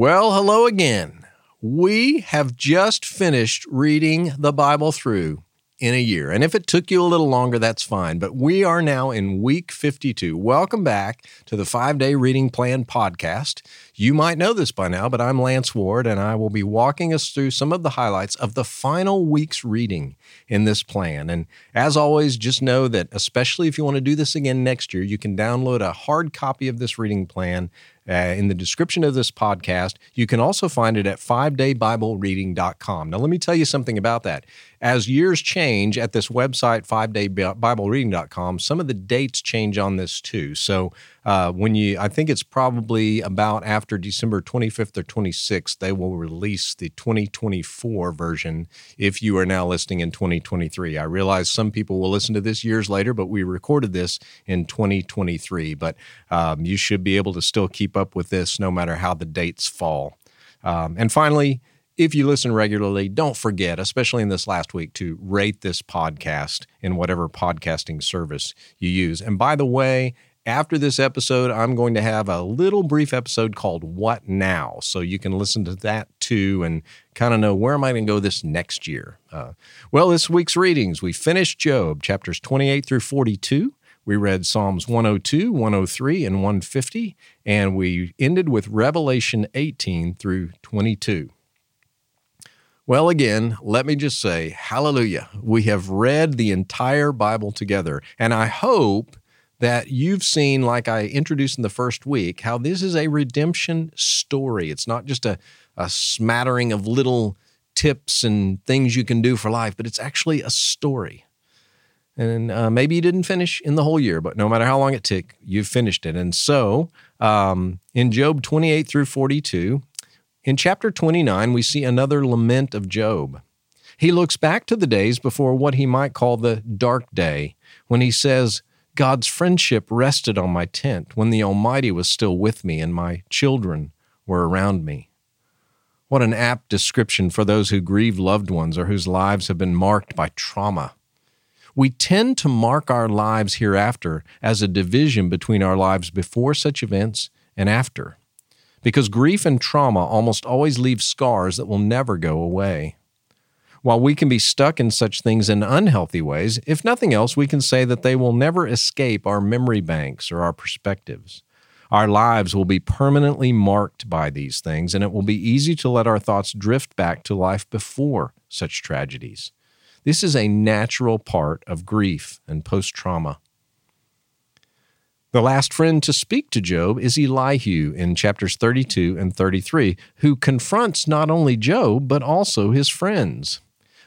Well, hello again. We have just finished reading the Bible through in a year. And if it took you a little longer, that's fine. But we are now in week 52. Welcome back to the five day reading plan podcast. You might know this by now, but I'm Lance Ward, and I will be walking us through some of the highlights of the final week's reading in this plan. And as always, just know that, especially if you want to do this again next year, you can download a hard copy of this reading plan uh, in the description of this podcast. You can also find it at 5daybiblereading.com. Now, let me tell you something about that. As years change at this website, 5daybiblereading.com, some of the dates change on this too. So, uh, when you, I think it's probably about after December 25th or 26th, they will release the 2024 version if you are now listening in 2023. I realize some people will listen to this years later, but we recorded this in 2023. But um, you should be able to still keep up with this no matter how the dates fall. Um, and finally, if you listen regularly, don't forget, especially in this last week, to rate this podcast in whatever podcasting service you use. And by the way, after this episode, I'm going to have a little brief episode called What Now? So you can listen to that too and kind of know where am I going to go this next year. Uh, well, this week's readings, we finished Job, chapters 28 through 42. We read Psalms 102, 103, and 150, and we ended with Revelation 18 through 22. Well, again, let me just say, hallelujah. We have read the entire Bible together, and I hope that you've seen, like I introduced in the first week, how this is a redemption story. It's not just a, a smattering of little tips and things you can do for life, but it's actually a story. And uh, maybe you didn't finish in the whole year, but no matter how long it took, you've finished it. And so um, in Job 28 through 42, in chapter 29, we see another lament of Job. He looks back to the days before what he might call the dark day, when he says, God's friendship rested on my tent when the Almighty was still with me and my children were around me. What an apt description for those who grieve loved ones or whose lives have been marked by trauma. We tend to mark our lives hereafter as a division between our lives before such events and after, because grief and trauma almost always leave scars that will never go away. While we can be stuck in such things in unhealthy ways, if nothing else, we can say that they will never escape our memory banks or our perspectives. Our lives will be permanently marked by these things, and it will be easy to let our thoughts drift back to life before such tragedies. This is a natural part of grief and post trauma. The last friend to speak to Job is Elihu in chapters 32 and 33, who confronts not only Job, but also his friends.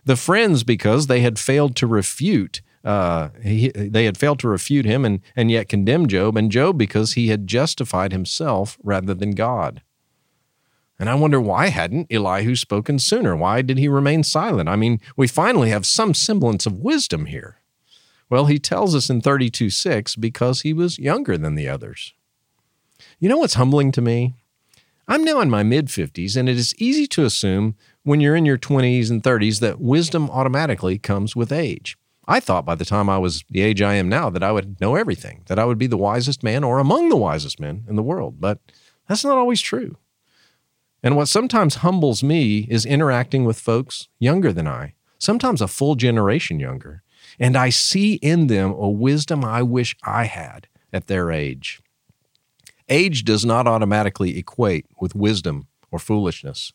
The friends, because they had failed to refute, uh, he, they had failed to refute him and, and yet condemn Job, and Job because he had justified himself rather than God. And I wonder why hadn't Elihu spoken sooner? Why did he remain silent? I mean, we finally have some semblance of wisdom here. Well, he tells us in 32 6 because he was younger than the others. You know what's humbling to me? I'm now in my mid 50s, and it is easy to assume when you're in your 20s and 30s that wisdom automatically comes with age. I thought by the time I was the age I am now that I would know everything, that I would be the wisest man or among the wisest men in the world, but that's not always true. And what sometimes humbles me is interacting with folks younger than I, sometimes a full generation younger, and I see in them a wisdom I wish I had at their age. Age does not automatically equate with wisdom or foolishness.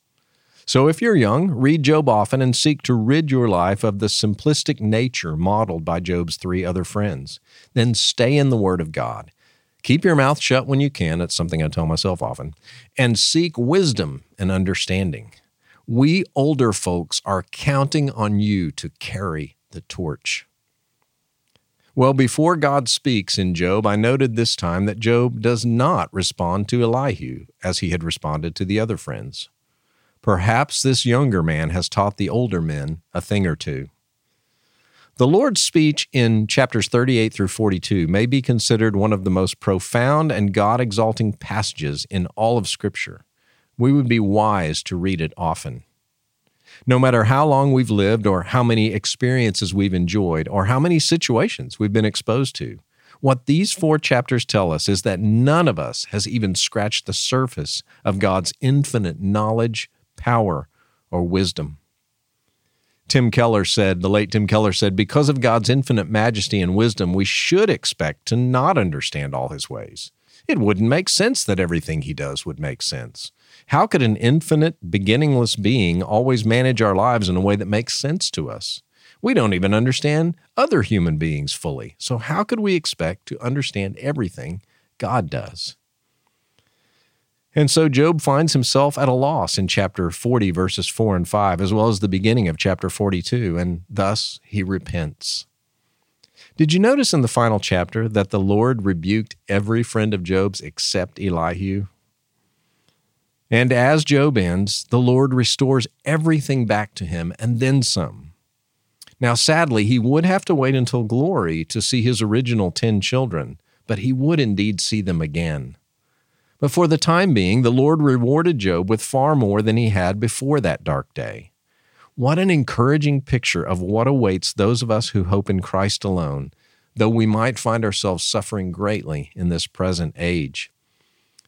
So if you're young, read Job often and seek to rid your life of the simplistic nature modeled by Job's three other friends. Then stay in the Word of God. Keep your mouth shut when you can, that's something I tell myself often, and seek wisdom and understanding. We older folks are counting on you to carry the torch. Well, before God speaks in Job, I noted this time that Job does not respond to Elihu as he had responded to the other friends. Perhaps this younger man has taught the older men a thing or two. The Lord's speech in chapters 38 through 42 may be considered one of the most profound and God exalting passages in all of Scripture. We would be wise to read it often. No matter how long we've lived, or how many experiences we've enjoyed, or how many situations we've been exposed to, What these four chapters tell us is that none of us has even scratched the surface of God's infinite knowledge, power, or wisdom. Tim Keller said, the late Tim Keller said, because of God's infinite majesty and wisdom, we should expect to not understand all his ways. It wouldn't make sense that everything he does would make sense. How could an infinite, beginningless being always manage our lives in a way that makes sense to us? We don't even understand other human beings fully. So, how could we expect to understand everything God does? And so Job finds himself at a loss in chapter 40, verses 4 and 5, as well as the beginning of chapter 42, and thus he repents. Did you notice in the final chapter that the Lord rebuked every friend of Job's except Elihu? And as Job ends, the Lord restores everything back to him and then some. Now, sadly, he would have to wait until glory to see his original ten children, but he would indeed see them again. But for the time being, the Lord rewarded Job with far more than he had before that dark day. What an encouraging picture of what awaits those of us who hope in Christ alone, though we might find ourselves suffering greatly in this present age.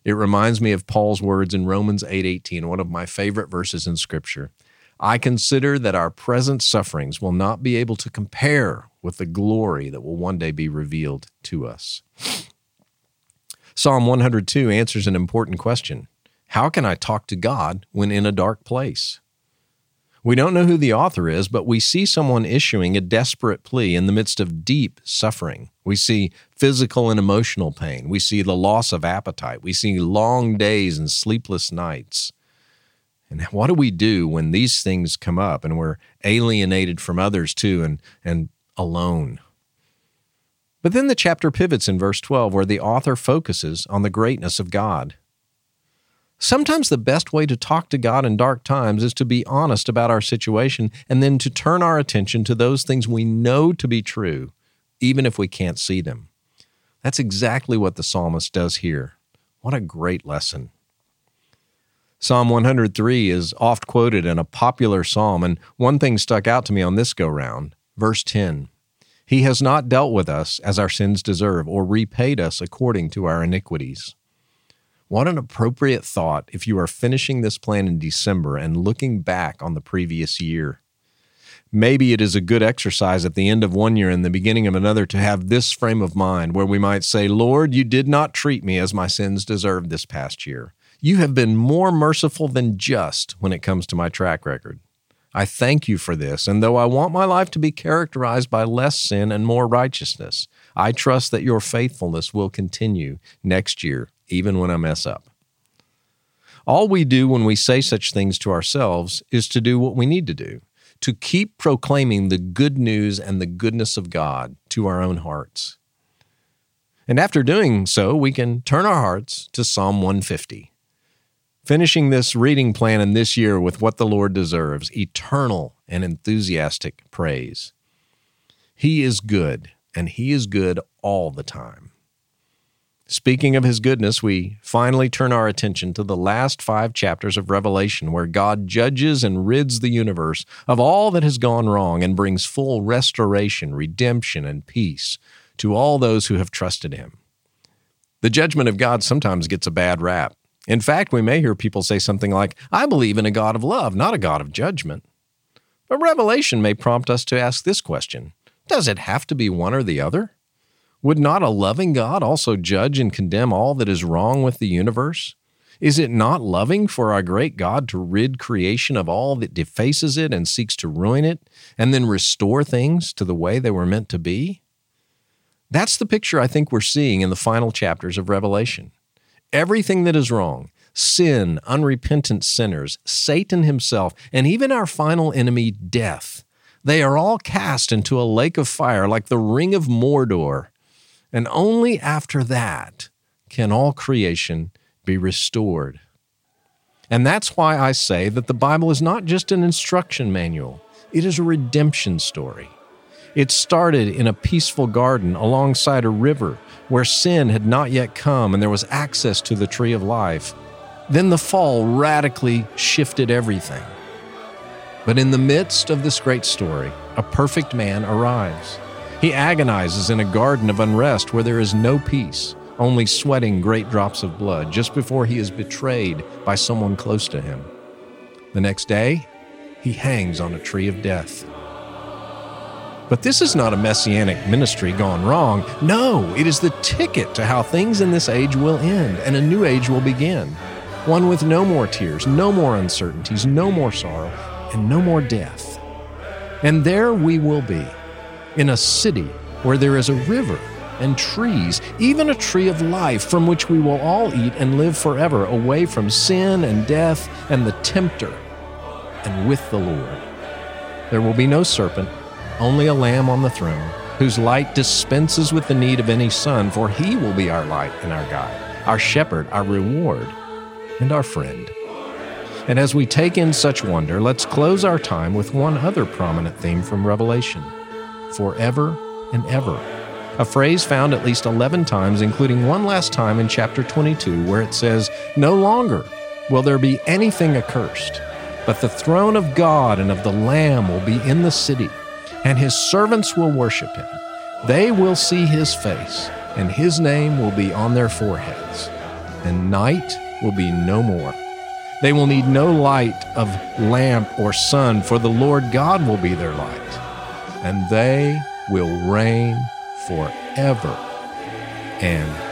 It reminds me of Paul's words in Romans 8:18, one of my favorite verses in scripture. I consider that our present sufferings will not be able to compare with the glory that will one day be revealed to us. Psalm 102 answers an important question How can I talk to God when in a dark place? We don't know who the author is, but we see someone issuing a desperate plea in the midst of deep suffering. We see physical and emotional pain. We see the loss of appetite. We see long days and sleepless nights. And what do we do when these things come up and we're alienated from others too and, and alone? But then the chapter pivots in verse 12, where the author focuses on the greatness of God. Sometimes the best way to talk to God in dark times is to be honest about our situation and then to turn our attention to those things we know to be true, even if we can't see them. That's exactly what the psalmist does here. What a great lesson. Psalm 103 is oft quoted in a popular psalm, and one thing stuck out to me on this go round. Verse 10 he has not dealt with us as our sins deserve, or repaid us according to our iniquities. What an appropriate thought if you are finishing this plan in December and looking back on the previous year. Maybe it is a good exercise at the end of one year and the beginning of another to have this frame of mind where we might say, Lord, you did not treat me as my sins deserved this past year. You have been more merciful than just when it comes to my track record. I thank you for this, and though I want my life to be characterized by less sin and more righteousness, I trust that your faithfulness will continue next year, even when I mess up. All we do when we say such things to ourselves is to do what we need to do to keep proclaiming the good news and the goodness of God to our own hearts. And after doing so, we can turn our hearts to Psalm 150 finishing this reading plan in this year with what the Lord deserves eternal and enthusiastic praise. He is good, and He is good all the time. Speaking of His goodness, we finally turn our attention to the last five chapters of Revelation, where God judges and rids the universe of all that has gone wrong and brings full restoration, redemption, and peace to all those who have trusted Him. The judgment of God sometimes gets a bad rap. In fact, we may hear people say something like, I believe in a God of love, not a God of judgment. But Revelation may prompt us to ask this question Does it have to be one or the other? Would not a loving God also judge and condemn all that is wrong with the universe? Is it not loving for our great God to rid creation of all that defaces it and seeks to ruin it, and then restore things to the way they were meant to be? That's the picture I think we're seeing in the final chapters of Revelation. Everything that is wrong, sin, unrepentant sinners, Satan himself, and even our final enemy, death, they are all cast into a lake of fire like the ring of Mordor. And only after that can all creation be restored. And that's why I say that the Bible is not just an instruction manual, it is a redemption story. It started in a peaceful garden alongside a river where sin had not yet come and there was access to the tree of life. Then the fall radically shifted everything. But in the midst of this great story, a perfect man arrives. He agonizes in a garden of unrest where there is no peace, only sweating great drops of blood just before he is betrayed by someone close to him. The next day, he hangs on a tree of death. But this is not a messianic ministry gone wrong. No, it is the ticket to how things in this age will end and a new age will begin. One with no more tears, no more uncertainties, no more sorrow, and no more death. And there we will be, in a city where there is a river and trees, even a tree of life from which we will all eat and live forever, away from sin and death and the tempter, and with the Lord. There will be no serpent only a Lamb on the throne, whose light dispenses with the need of any sun, for he will be our light and our guide, our shepherd, our reward, and our friend. And as we take in such wonder, let's close our time with one other prominent theme from Revelation forever and ever. A phrase found at least 11 times, including one last time in chapter 22, where it says, No longer will there be anything accursed, but the throne of God and of the Lamb will be in the city and his servants will worship him. They will see his face, and his name will be on their foreheads. And night will be no more. They will need no light of lamp or sun, for the Lord God will be their light, and they will reign forever and.